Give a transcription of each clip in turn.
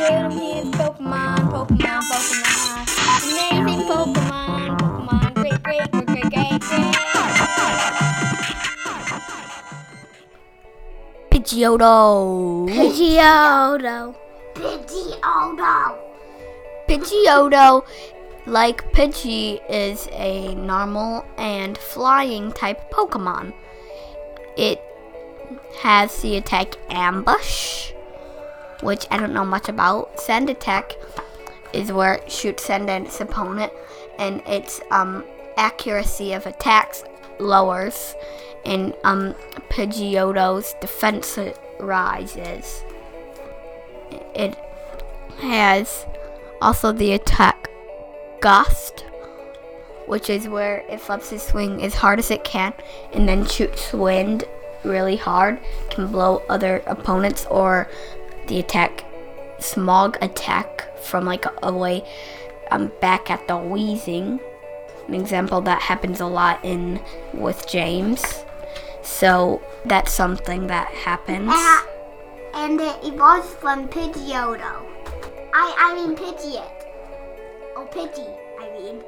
Pokemon, here's Pokemon, Pokemon, Pokemon. Amazing Pokemon, Pokemon, great, great, great, great, great, great. Pidgeotto. Pidgeotto. Pidgeotto. Pidgeotto, like Pidgey, is a normal and flying type Pokemon. It has the attack Ambush, which I don't know much about. Sand attack is where it shoots send at its opponent, and its um, accuracy of attacks lowers, and um, Pidgeotto's defense rises. It has also the attack Gust, which is where it flips its swing as hard as it can and then shoots wind really hard, can blow other opponents, or the attack Smog attack from like away. I'm back at the Weezing. An example that happens a lot in with James. So that's something that happens. Uh, and it evolves from Pidgeotto. I I mean Pidgeot. Oh, Pidgey, I mean.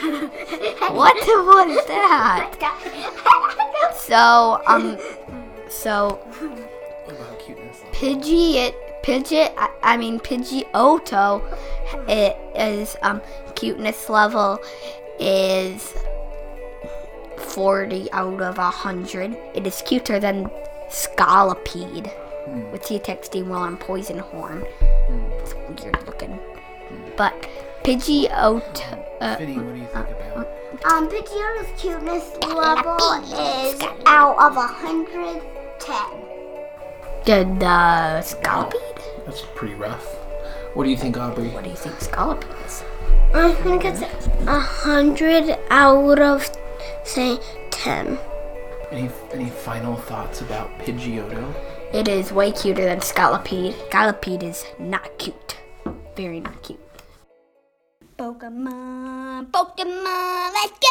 What was that? So um, so about cuteness? Pidgeot, Pidgeot, I, I mean Pidgeotto, it is um cuteness level is 40 out of 100. It is cuter than Scolipede with the attack Steamroller and Poison Horn. It's weird looking. But Pidgeotto, uh, Vinny, what do you think about? Um, Pidgeotto's cuteness level is out of a hundred ten. Did uh, Scolipede? That's pretty rough. What do you think, Aubrey? What do you think Scolipede is? I think it's a hundred out of say ten. Any any final thoughts about Pidgeotto? It is way cuter than Scolipede. Scolipede is not cute. Very not cute. Pokemon, Pokemon, let's go!